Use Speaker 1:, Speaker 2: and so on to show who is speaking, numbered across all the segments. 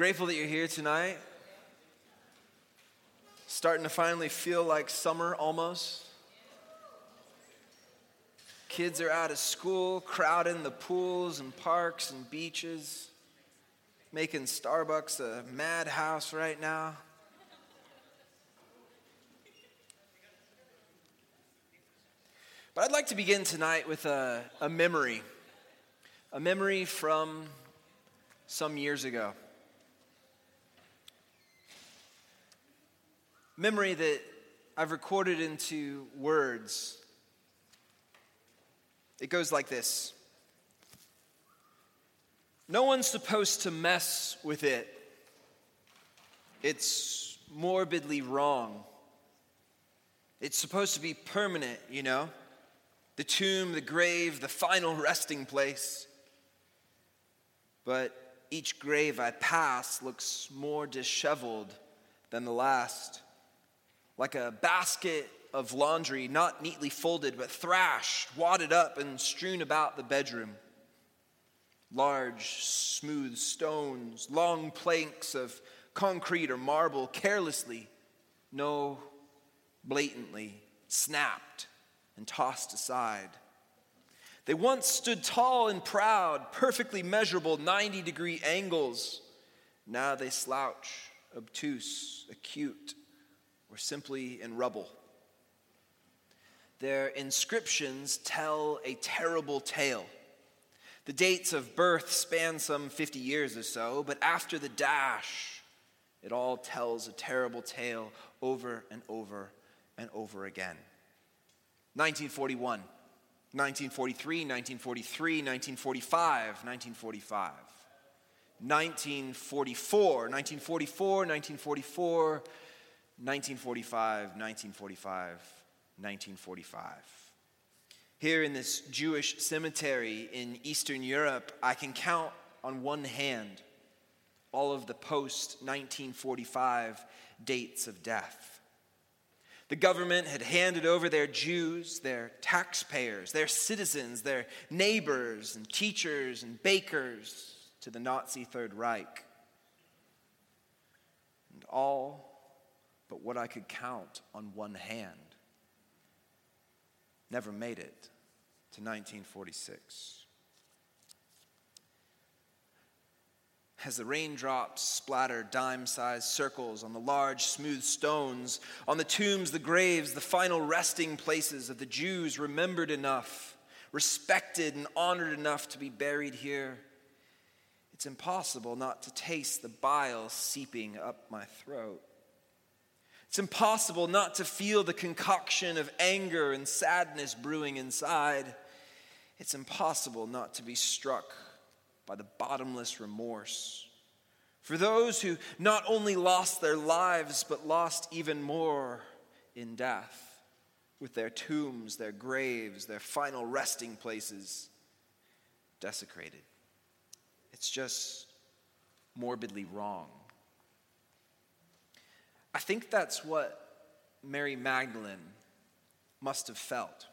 Speaker 1: Grateful that you're here tonight. Starting to finally feel like summer almost. Kids are out of school, crowding the pools and parks and beaches, making Starbucks a madhouse right now. But I'd like to begin tonight with a, a memory, a memory from some years ago. Memory that I've recorded into words. It goes like this No one's supposed to mess with it, it's morbidly wrong. It's supposed to be permanent, you know? The tomb, the grave, the final resting place. But each grave I pass looks more disheveled than the last. Like a basket of laundry, not neatly folded, but thrashed, wadded up, and strewn about the bedroom. Large, smooth stones, long planks of concrete or marble, carelessly, no, blatantly, snapped and tossed aside. They once stood tall and proud, perfectly measurable 90 degree angles. Now they slouch, obtuse, acute, or simply in rubble. Their inscriptions tell a terrible tale. The dates of birth span some 50 years or so, but after the dash, it all tells a terrible tale over and over and over again. 1941. 1943, 1943, 1945, 1945. 1944, 1944, 1944, 1945, 1945, 1945. Here in this Jewish cemetery in Eastern Europe, I can count on one hand all of the post 1945 dates of death. The government had handed over their Jews, their taxpayers, their citizens, their neighbors and teachers and bakers to the Nazi Third Reich. And all but what I could count on one hand never made it to 1946. as the raindrops splatter dime sized circles on the large, smooth stones, on the tombs, the graves, the final resting places of the Jews remembered enough, respected, and honored enough to be buried here. It's impossible not to taste the bile seeping up my throat. It's impossible not to feel the concoction of anger and sadness brewing inside. It's impossible not to be struck by the bottomless remorse. For those who not only lost their lives, but lost even more in death, with their tombs, their graves, their final resting places desecrated. It's just morbidly wrong. I think that's what Mary Magdalene must have felt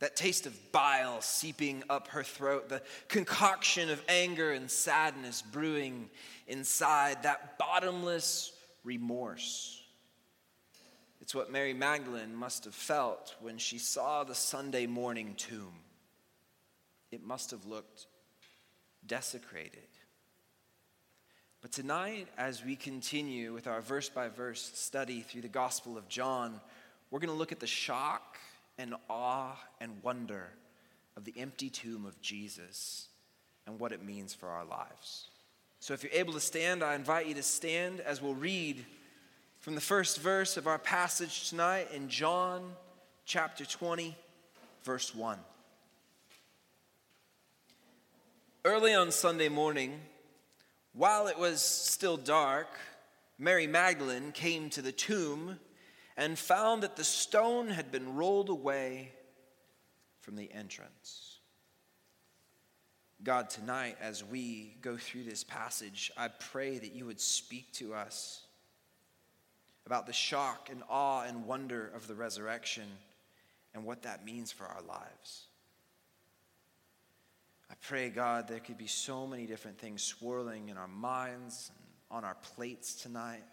Speaker 1: that taste of bile seeping up her throat, the concoction of anger and sadness brewing inside, that bottomless remorse. It's what Mary Magdalene must have felt when she saw the Sunday morning tomb. It must have looked desecrated. But tonight, as we continue with our verse by verse study through the Gospel of John, we're going to look at the shock and awe and wonder of the empty tomb of Jesus and what it means for our lives. So, if you're able to stand, I invite you to stand as we'll read from the first verse of our passage tonight in John chapter 20, verse 1. Early on Sunday morning, while it was still dark, Mary Magdalene came to the tomb and found that the stone had been rolled away from the entrance. God, tonight, as we go through this passage, I pray that you would speak to us about the shock and awe and wonder of the resurrection and what that means for our lives. I pray, God, there could be so many different things swirling in our minds and on our plates tonight,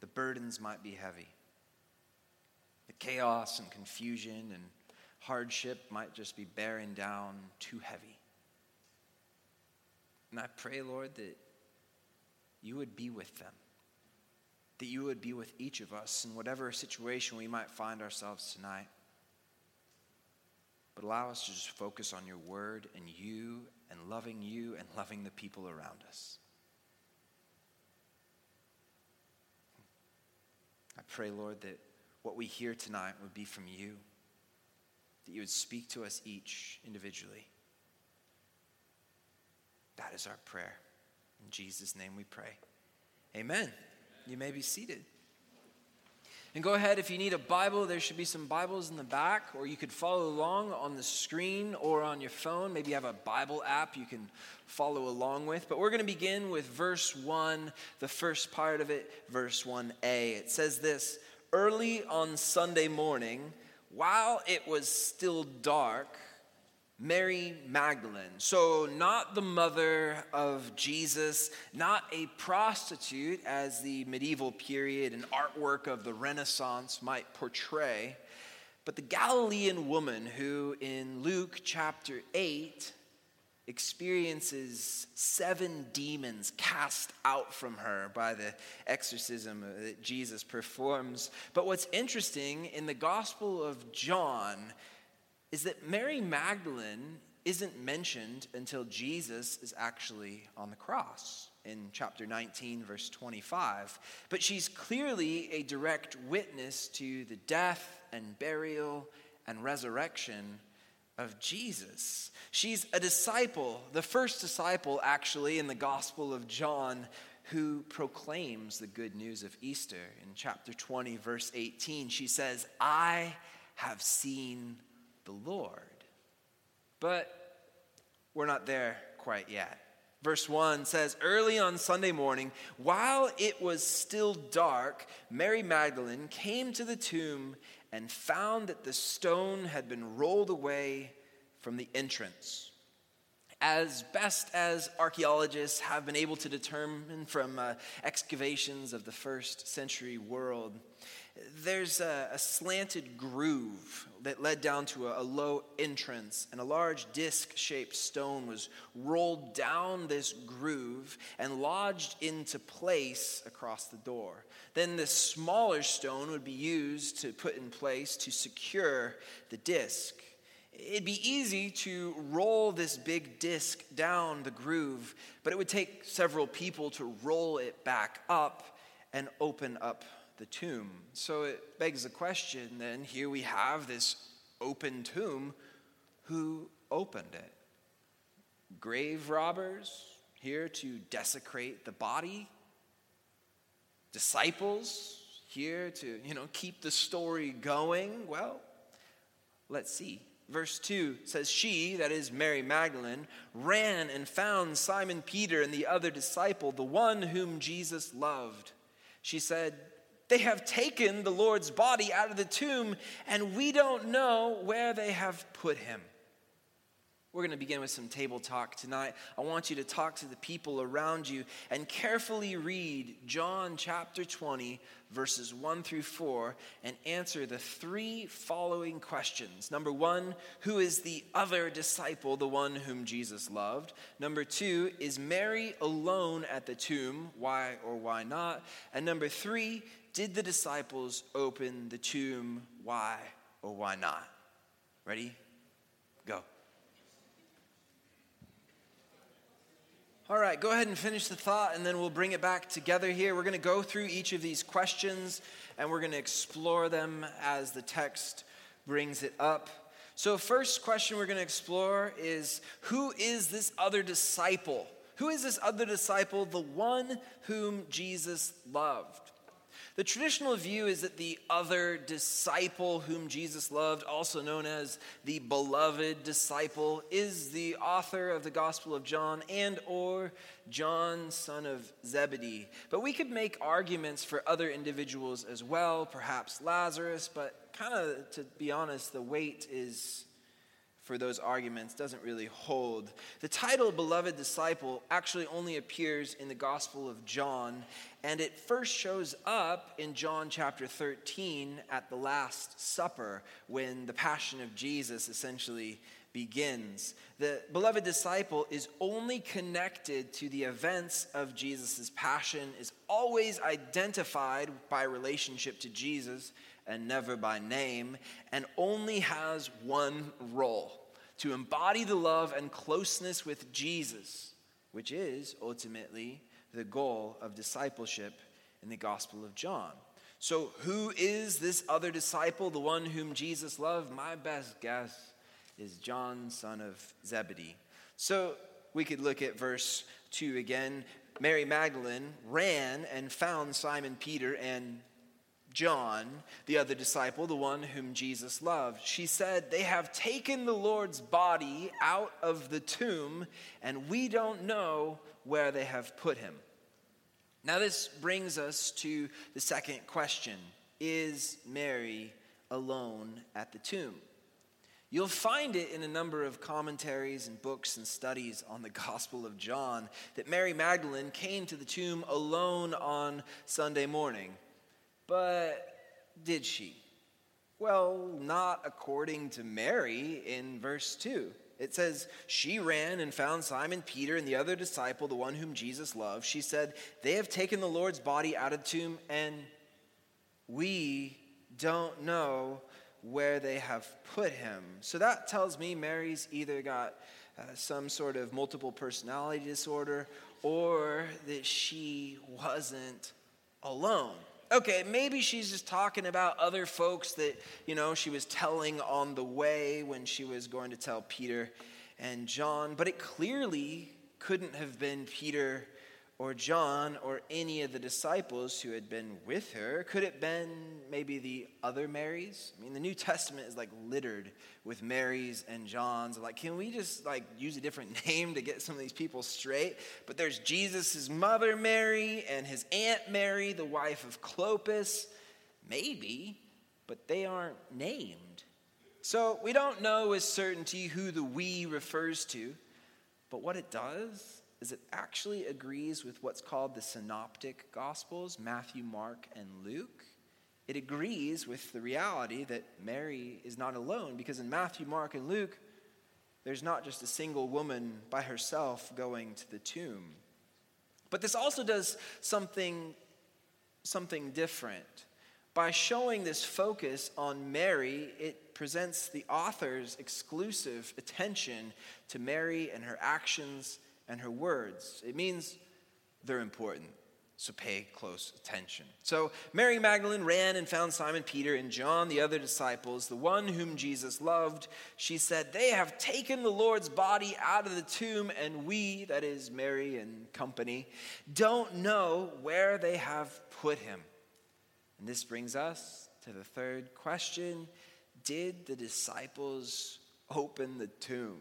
Speaker 1: the burdens might be heavy. The chaos and confusion and hardship might just be bearing down too heavy. And I pray, Lord, that you would be with them, that you would be with each of us in whatever situation we might find ourselves tonight. But allow us to just focus on your word and you and loving you and loving the people around us. I pray, Lord, that what we hear tonight would be from you, that you would speak to us each individually. That is our prayer. In Jesus' name we pray. Amen. You may be seated. And go ahead, if you need a Bible, there should be some Bibles in the back, or you could follow along on the screen or on your phone. Maybe you have a Bible app you can follow along with. But we're going to begin with verse 1, the first part of it, verse 1a. It says this Early on Sunday morning, while it was still dark, Mary Magdalene. So, not the mother of Jesus, not a prostitute as the medieval period and artwork of the Renaissance might portray, but the Galilean woman who in Luke chapter 8 experiences seven demons cast out from her by the exorcism that Jesus performs. But what's interesting in the Gospel of John is that Mary Magdalene isn't mentioned until Jesus is actually on the cross in chapter 19, verse 25. But she's clearly a direct witness to the death and burial and resurrection of Jesus. She's a disciple, the first disciple actually in the Gospel of John who proclaims the good news of Easter. In chapter 20, verse 18, she says, I have seen the Lord. But we're not there quite yet. Verse 1 says, Early on Sunday morning, while it was still dark, Mary Magdalene came to the tomb and found that the stone had been rolled away from the entrance. As best as archaeologists have been able to determine from uh, excavations of the first century world, there's a, a, slanted groove that led down to a, a low entrance, and a large disc shaped stone was rolled down this groove and lodged into place across the door. Then this smaller stone would be used to put in place to secure the disc. It'd be easy to roll this big disc down the groove, but it would take several people to roll it back up and open up the tomb. So it begs the question then here we have this open tomb. Who opened it? Grave robbers here to desecrate the body? Disciples here to, you know, keep the story going? Well, let's see. Verse 2 says, She, that is Mary Magdalene, ran and found Simon Peter and the other disciple, the one whom Jesus loved. She said, they have taken the Lord's body out of the tomb, and we don't know where they have put him. We're going to begin with some table talk tonight. I want you to talk to the people around you and carefully read John chapter 20, verses 1 through 4, and answer the three following questions. Number one, who is the other disciple, the one whom Jesus loved? Number two, is Mary alone at the tomb? Why or why not? And number three, did the disciples open the tomb? Why or why not? Ready? Go. All right, go ahead and finish the thought, and then we'll bring it back together here. We're going to go through each of these questions, and we're going to explore them as the text brings it up. So, first question we're going to explore is Who is this other disciple? Who is this other disciple, the one whom Jesus loved? The traditional view is that the other disciple whom Jesus loved, also known as the beloved disciple, is the author of the Gospel of John and or John son of Zebedee. But we could make arguments for other individuals as well, perhaps Lazarus, but kind of to be honest, the weight is for those arguments doesn't really hold. The title beloved disciple actually only appears in the Gospel of John, and it first shows up in John chapter 13 at the Last Supper when the Passion of Jesus essentially begins. The beloved disciple is only connected to the events of Jesus' passion, is always identified by relationship to Jesus and never by name, and only has one role to embody the love and closeness with Jesus, which is ultimately the goal of discipleship in the Gospel of John. So, who is this other disciple, the one whom Jesus loved? My best guess is John, son of Zebedee. So, we could look at verse 2 again. Mary Magdalene ran and found Simon Peter and John, the other disciple, the one whom Jesus loved. She said, They have taken the Lord's body out of the tomb, and we don't know where they have put him. Now, this brings us to the second question Is Mary alone at the tomb? You'll find it in a number of commentaries and books and studies on the Gospel of John that Mary Magdalene came to the tomb alone on Sunday morning. But did she? Well, not according to Mary in verse 2. It says, She ran and found Simon Peter and the other disciple, the one whom Jesus loved. She said, They have taken the Lord's body out of the tomb, and we don't know where they have put him. So that tells me Mary's either got uh, some sort of multiple personality disorder or that she wasn't alone okay, maybe she's just talking about other folks that, you know, she was telling on the way when she was going to tell Peter and John, but it clearly couldn't have been Peter or John or any of the disciples who had been with her? Could it been maybe the other Marys? I mean, the New Testament is like littered with Marys and Johns. Like, can we just like use a different name to get some of these people straight? But there's Jesus' mother Mary and his aunt Mary, the wife of Clopas. Maybe, but they aren't named. So we don't know with certainty who the we refers to, but what it does is it actually agrees with what's called the synoptic gospels Matthew, Mark, and Luke. It agrees with the reality that Mary is not alone because in Matthew, Mark, and Luke, there's not just a single woman by herself going to the tomb. But this also does something, something different. By showing this focus on Mary, it presents the author's exclusive attention to Mary and her actions and her words. It means they're important. So pay close attention. So Mary Magdalene ran and found Simon Peter and John, the other disciples, the one whom Jesus loved. She said, They have taken the Lord's body out of the tomb, and we, that is Mary and company, don't know where they have put him. And this brings us to the third question Did the disciples open the tomb?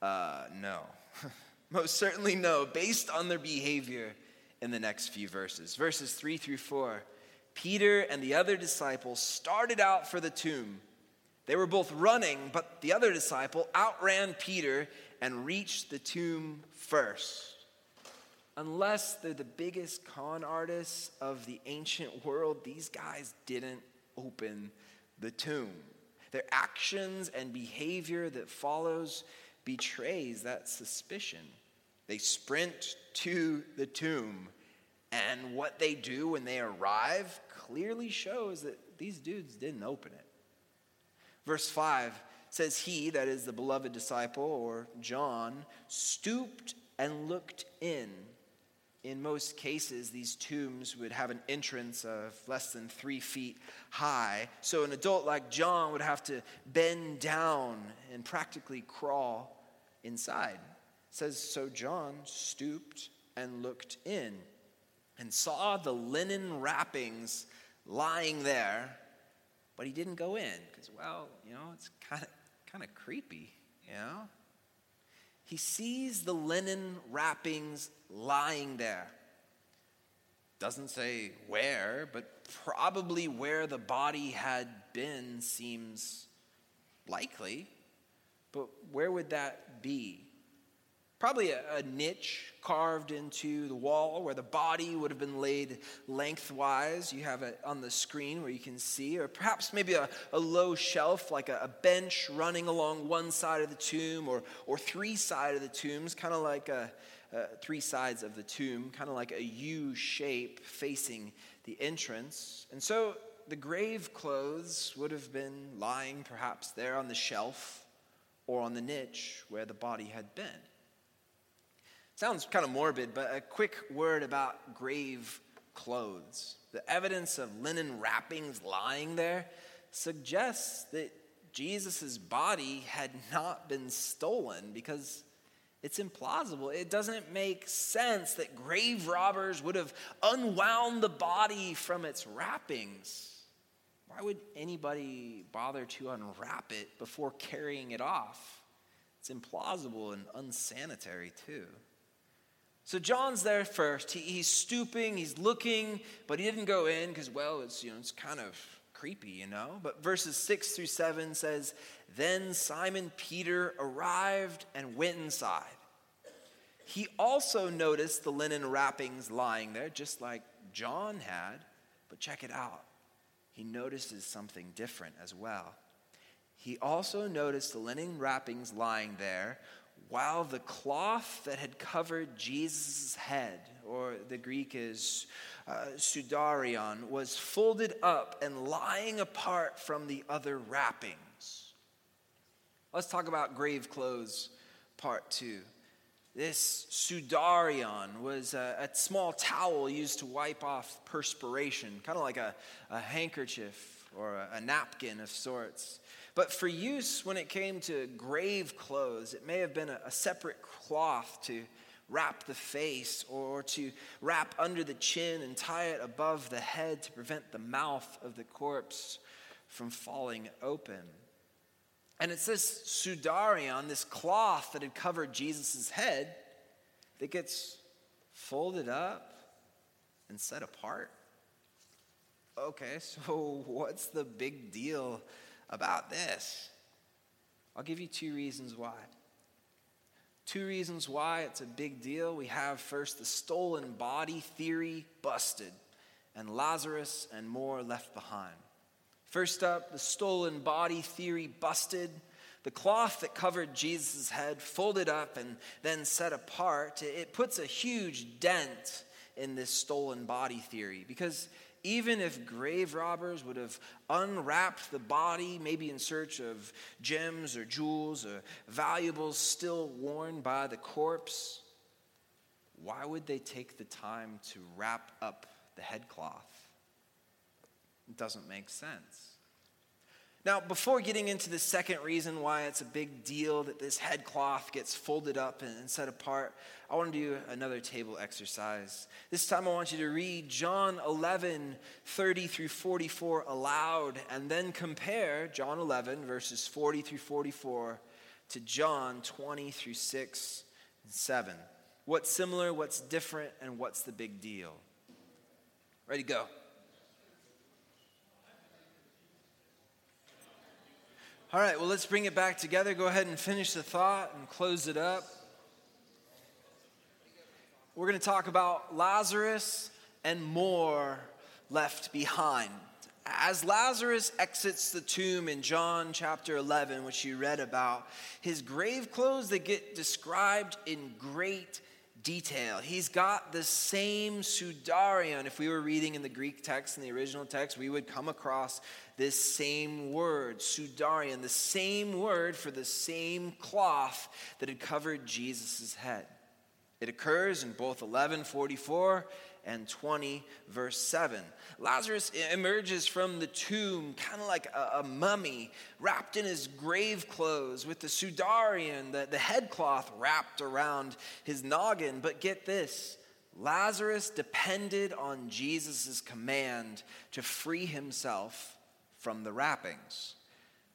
Speaker 1: Uh, no. Most certainly no, based on their behavior in the next few verses. Verses 3 through 4. Peter and the other disciple started out for the tomb. They were both running, but the other disciple outran Peter and reached the tomb first. Unless they're the biggest con artists of the ancient world, these guys didn't open the tomb. Their actions and behavior that follows betrays that suspicion. They sprint to the tomb, and what they do when they arrive clearly shows that these dudes didn't open it. Verse 5 says, He, that is the beloved disciple, or John, stooped and looked in. In most cases, these tombs would have an entrance of less than three feet high. So, an adult like John would have to bend down and practically crawl inside. It says, So John stooped and looked in and saw the linen wrappings lying there, but he didn't go in because, well, you know, it's kind of kind of creepy, you know? He sees the linen wrappings lying there. Doesn't say where, but probably where the body had been seems likely, but where would that be? Probably a, a, niche carved into the wall where the body would have been laid lengthwise. You have it on the screen where you can see, or perhaps maybe a, a low shelf, like a, a, bench running along one side of the tomb, or, or three side of the tombs, kind of like a, three sides of the tomb, kind of like a U shape facing the entrance. And so the grave clothes would have been lying perhaps there on the shelf or on the niche where the body had been. Sounds kind of morbid, but a quick word about grave clothes. The evidence of linen wrappings lying there suggests that Jesus' body had not been stolen because it's implausible. It doesn't make sense that grave robbers would have unwound the body from its wrappings. Why would anybody bother to unwrap it before carrying it off? It's implausible and unsanitary, too. So John's there first. He, he's stooping, he's looking, but he didn't go in because, well, it's, you know, it's kind of creepy, you know? But verses 6 through 7 says, Then Simon Peter arrived and went inside. He also noticed the linen wrappings lying there, just like John had. But check it out. He notices something different as well. He also noticed the linen wrappings lying there while the cloth that had covered Jesus' head, or the Greek is uh, sudarion, was folded up and lying apart from the other wrappings. Let's talk about grave clothes, part two. This sudarion was a, a small towel used to wipe off perspiration, kind of like a, a handkerchief or a, a napkin of sorts. But for use when it came to grave clothes, it may have been a, a separate cloth to wrap the face or to wrap under the chin and tie it above the head to prevent the mouth of the corpse from falling open. And it's this sudarion, this cloth that had covered Jesus' head, that gets folded up and set apart. Okay, so what's the big deal about this? I'll give you two reasons why. Two reasons why it's a big deal. We have first the stolen body theory busted, and Lazarus and more left behind. First up, the stolen body theory busted. The cloth that covered Jesus' head folded up and then set apart. It puts a huge dent in this stolen body theory because even if grave robbers would have unwrapped the body, maybe in search of gems or jewels or valuables still worn by the corpse, why would they take the time to wrap up the headcloth? It doesn't make sense. Now, before getting into the second reason why it's a big deal that this headcloth gets folded up and set apart, I want to do another table exercise. This time I want you to read John 11, 30 through 44 aloud, and then compare John 11, verses 40 through 44, to John 20 through 6 and 7. What's similar, what's different, and what's the big deal? Ready, to go. All right, well, let's bring it back together. Go ahead and finish the thought and close it up. We're going to talk about Lazarus and more left behind. As Lazarus exits the tomb in John chapter 11, which you read about, his grave clothes that get described in great detail. He's got the same sudarion. If we were reading in the Greek text, in the original text, we would come across this same word, sudarion, the same word for the same cloth that had covered Jesus' head. It occurs in both 1144 and 20, verse 7. Lazarus emerges from the tomb, kind of like a, a, mummy, wrapped in his grave clothes with the sudarion, the, the headcloth wrapped around his noggin. But get this Lazarus depended on Jesus' command to free himself from the wrappings.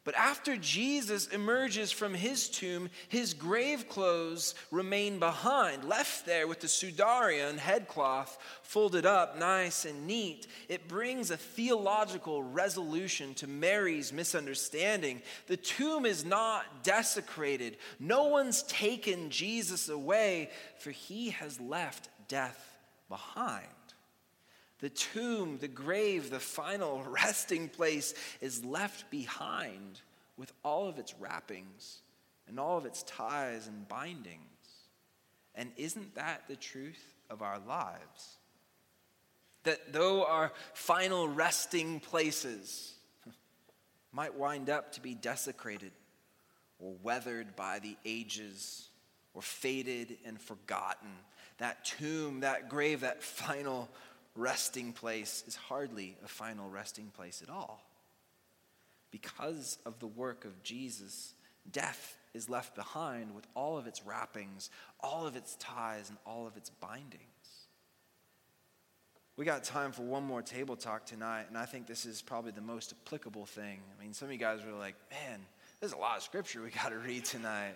Speaker 1: But after Jesus emerges from his tomb, his grave clothes remain behind, left there with the sudarion headcloth folded up nice and neat. It brings a theological resolution to Mary's misunderstanding. The tomb is not desecrated, no one's taken Jesus away, for he has left death behind. The tomb, the grave, the final resting place is left behind with all of its wrappings and all of its ties and bindings. And isn't that the truth of our lives? That though our final resting places might wind up to be desecrated or weathered by the ages or faded and forgotten, that tomb, that grave, that final resting place is hardly a final resting place at all. Because of the work of Jesus, death is left behind with all of its wrappings, all of its ties, and all of its bindings. We got time for one more table talk tonight, and I think this is probably the most applicable thing. I mean, some of you guys were like, man, there's a lot of scripture we got to read tonight.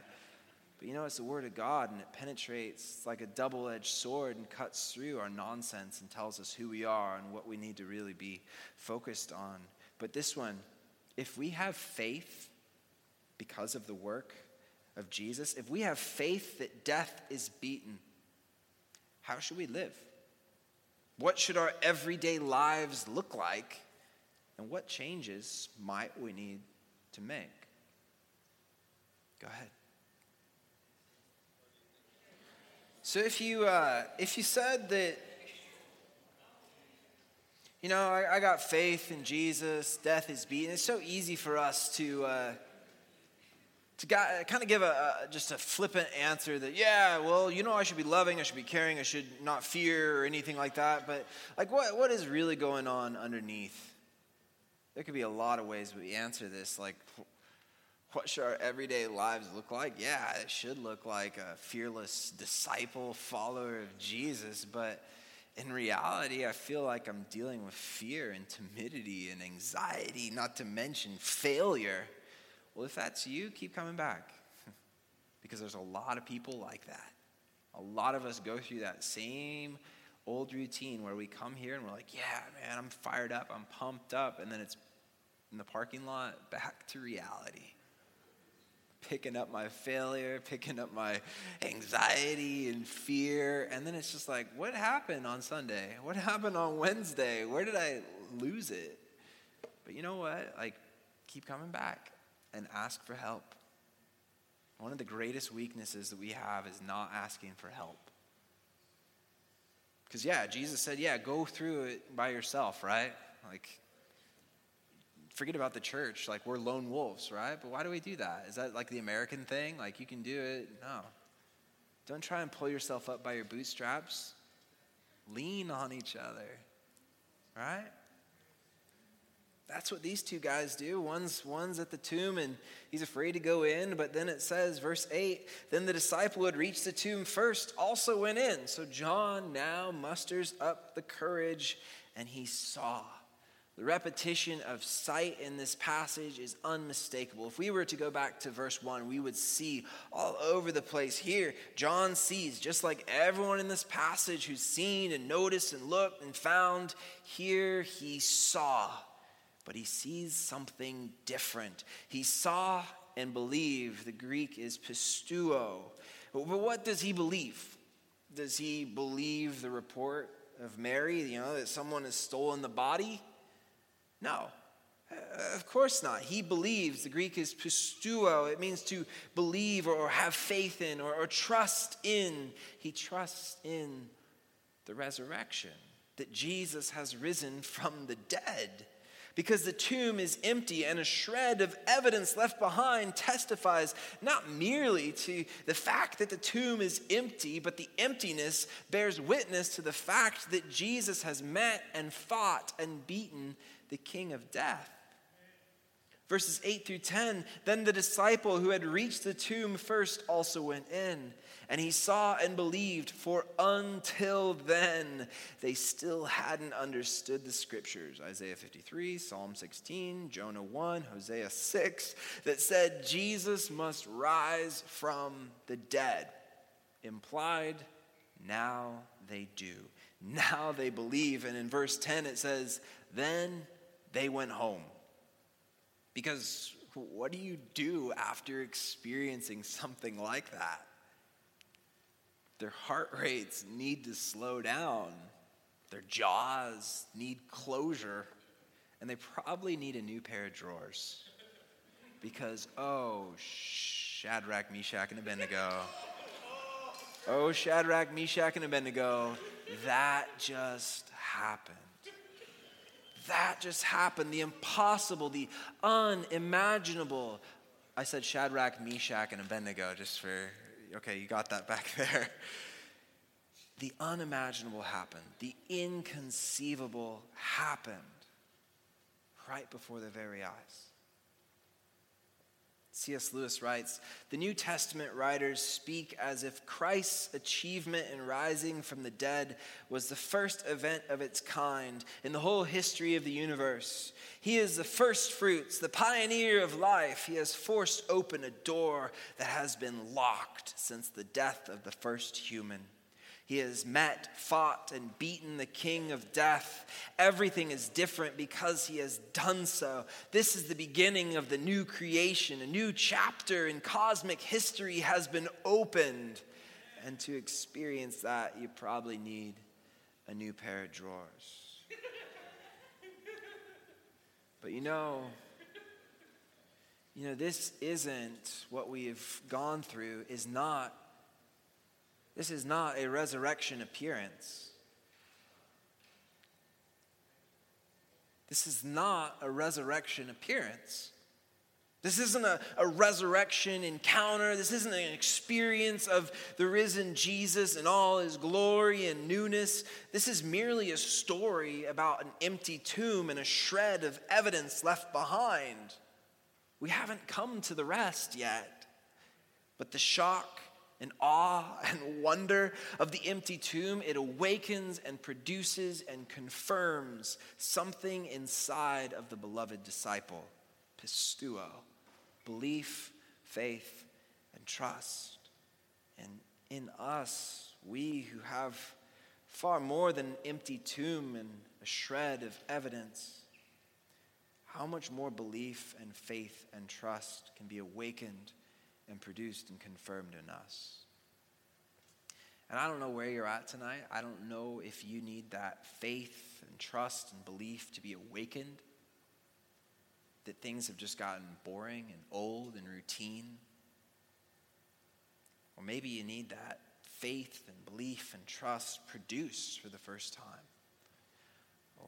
Speaker 1: But you know, it's the Word of God and it penetrates like a double edged sword and cuts through our nonsense and tells us who we are and what we need to really be focused on. But this one, if we have faith because of the work of Jesus, if we have faith that death is beaten, how should we live? What should our everyday lives look like? And what changes might we need to make? Go ahead. So if you uh, if you said that, you know, I, I, got faith in Jesus, death is beaten. It's so easy for us to uh, to kind of give a, a, just a flippant answer that yeah, well, you know, I should be loving, I should be caring, I should not fear or anything like that. But like, what what is really going on underneath? There could be a lot of ways we answer this. Like, what should our everyday lives look like? Yeah, it should look like a fearless disciple, follower of Jesus, but in reality, I feel like I'm dealing with fear and timidity and anxiety, not to mention failure. Well, if that's you, keep coming back because there's a lot of people like that. A lot of us go through that same old routine where we come here and we're like, yeah, man, I'm fired up, I'm pumped up, and then it's in the parking lot back to reality picking up my failure, picking up my anxiety and fear. And then it's just like, what happened on Sunday? What happened on Wednesday? Where did I lose it? But you know what? Like, keep coming back and ask for help. One of the greatest weaknesses that we have is not asking for help. Because, yeah, Jesus said, yeah, go through it by yourself, right? Like, forget about the church. Like we're lone wolves, right? But why do we do that? Is that like the American thing? Like you can do it? No. Don't try and pull yourself up by your bootstraps. Lean on each other, right? That's what these two guys do. One's, one's at the tomb and he's afraid to go in, but then it says, verse 8, then the disciple who had reached the tomb first also went in. So John now musters up the courage and he saw. The repetition of sight in this passage is unmistakable. If we were to go back to verse 1, we would see all over the place here, John sees, just like everyone in this passage who's seen and noticed and looked and found, here he saw. But he sees something different. He saw and believed. The Greek is pistuo. But what does he believe? Does he believe the report of Mary, you know, that someone has stolen the body? No, uh, of course not. He believes. The Greek is pistuo. It means to believe or have faith in or, or trust in. He trusts in the resurrection, that Jesus has risen from the dead. Because the tomb is empty and a shred of evidence left behind testifies not merely to the fact that the tomb is empty, but the emptiness bears witness to the fact that Jesus has met and fought and beaten the king of death. Verses 8 through 10 Then the disciple who had reached the tomb first also went in. And he saw and believed, for until then they still hadn't understood the scriptures Isaiah 53, Psalm 16, Jonah 1, Hosea 6 that said Jesus must rise from the dead. Implied, now they do. Now they believe. And in verse 10 it says, Then they went home. Because what do you do after experiencing something like that? Their heart rates need to slow down, their jaws need closure, and they probably need a new pair of drawers. Because, oh, Shadrach, Meshach, and Abednego. Oh, Shadrach, Meshach, and Abednego, that just happened. That just happened. The impossible, the unimaginable. I said Shadrach, Meshach, and Abednego just for Okay, you got that back there. The unimaginable happened, the inconceivable happened right before their very eyes. C.S. Lewis writes The New Testament writers speak as if Christ's achievement in rising from the dead was the first event of its kind in the whole history of the universe. He is the first fruits, the pioneer of life. He has forced open a door that has been locked since the death of the first human. He has met, fought, and beaten the king of death. Everything is different because he has done so. This is the beginning of the new creation. A new chapter in cosmic history has been opened. And to experience that, you probably need a new pair of drawers. But you know, you know, this isn't what we've gone through, is not this is not a resurrection appearance. This is not a resurrection appearance. This isn't a, a resurrection encounter. This isn't an experience of the risen Jesus and all his glory and newness. This is merely a story about an empty tomb and a shred of evidence left behind. We haven't come to the rest yet. But the shock and awe and wonder of the empty tomb, it awakens and produces and confirms something inside of the beloved disciple pistuo, belief, faith, and trust. And in us, we who have far more than an empty tomb and a shred of evidence, how much more belief and faith and trust can be awakened and produced and confirmed in us. And I don't know where you're at tonight. I don't know if you need that faith and trust and belief to be awakened, that things have just gotten boring and old and routine. Or maybe you need that faith and belief and trust produced for the first time.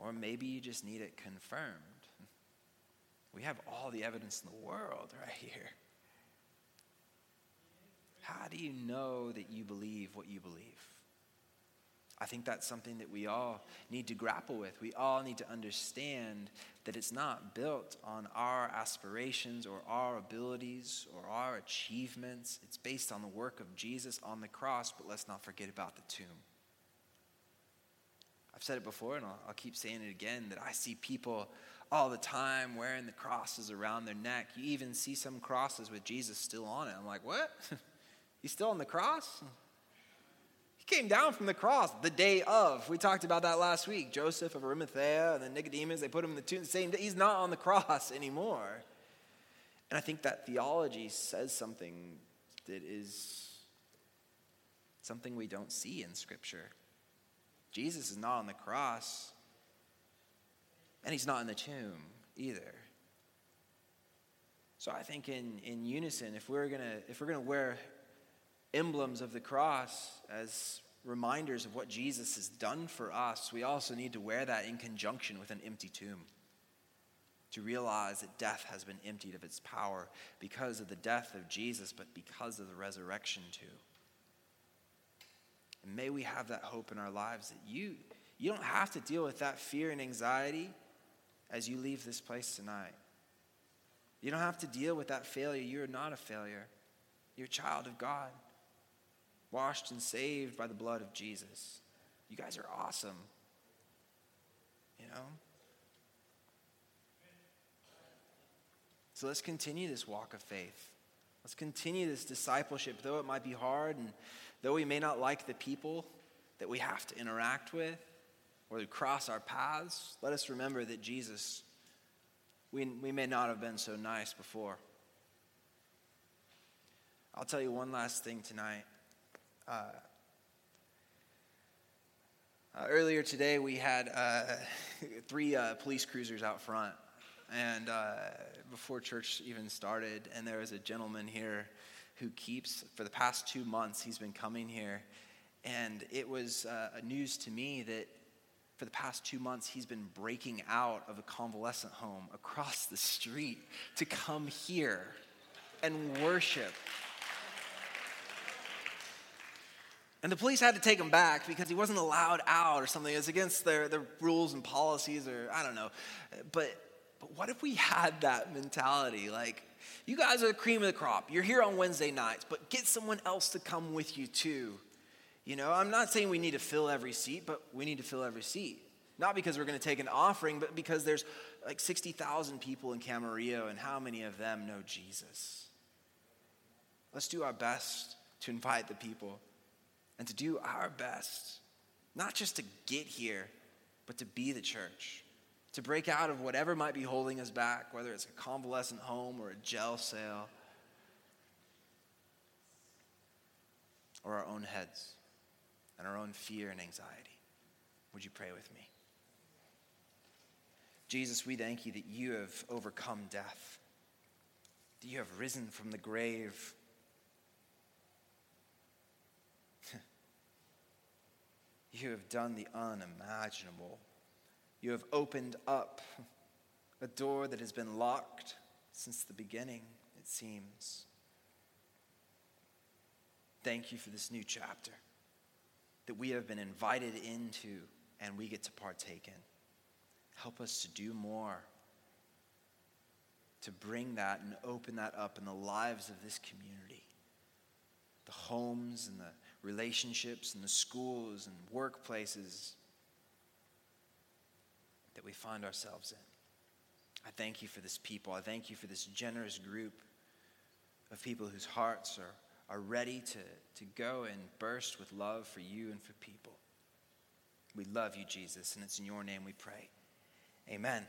Speaker 1: Or maybe you just need it confirmed. We have all the evidence in the world right here. How do you know that you believe what you believe? I think that's something that we all need to grapple with. We all need to understand that it's not built on our aspirations or our abilities or our achievements. It's based on the work of Jesus on the cross, but let's not forget about the tomb. I've said it before and I'll, I'll keep saying it again that I see people all the time wearing the crosses around their neck. You even see some crosses with Jesus still on it. I'm like, what? He's still on the cross? He came down from the cross the day of. We talked about that last week. Joseph of Arimathea and then Nicodemus, they put him in the tomb the day. He's not on the cross anymore. And I think that theology says something that is something we don't see in Scripture. Jesus is not on the cross, and he's not in the tomb either. So I think in, in unison, if we're gonna if we're gonna wear emblems of the cross as reminders of what Jesus has done for us, we also need to wear that in conjunction with an empty tomb. To realize that death has been emptied of its power because of the death of Jesus, but because of the resurrection too. And may we have that hope in our lives that you, you don't have to deal with that fear and anxiety as you leave this place tonight. You don't have to deal with that failure. You're not a failure, you're a child of God. Washed and saved by the blood of Jesus. You guys are awesome. You know? So let's continue this walk of faith. Let's continue this discipleship, though it might be hard and though we may not like the people that we have to interact with or cross our paths. Let us remember that Jesus, we, we may not have been so nice before. I'll tell you one last thing tonight. Uh, uh, earlier today, we had uh, three uh, police cruisers out front, and uh, before church even started, and there was a gentleman here who keeps, for the past two months, he's been coming here, and it was news to me that for the past two months, he's been breaking out of a convalescent home across the street to come here and worship. And the police had to take him back because he wasn't allowed out or something. It's against their, their rules and policies or I don't know. But, but what if we had that mentality? Like, you guys are the cream of the crop. You're here on Wednesday nights, but get someone else to come with you too. You know, I'm not saying we need to fill every seat, but we need to fill every seat. Not because we're going to take an offering, but because there's like 60,000 people in Camarillo, and how many of them know Jesus? Let's do our best to invite the people and to do our best, not just to get here, but to be the church, to break out of whatever might be holding us back, whether it's a convalescent home or a jail cell or our own heads and our own fear and anxiety. Would you pray with me? Jesus, we thank you that you have overcome death, that you have risen from the grave You have done the unimaginable. You have opened up a door that has been locked since the beginning, it seems. Thank you for this new chapter that we have been invited into and we get to partake in. Help us to do more, to bring that and open that up in the lives of this community, the homes and the relationships and the schools and workplaces that we find ourselves in. I thank you for this people. I thank you for this generous group of people whose hearts are, are ready to, to go and burst with love for you and for people. We love you, Jesus, and it's in your name we pray. Amen.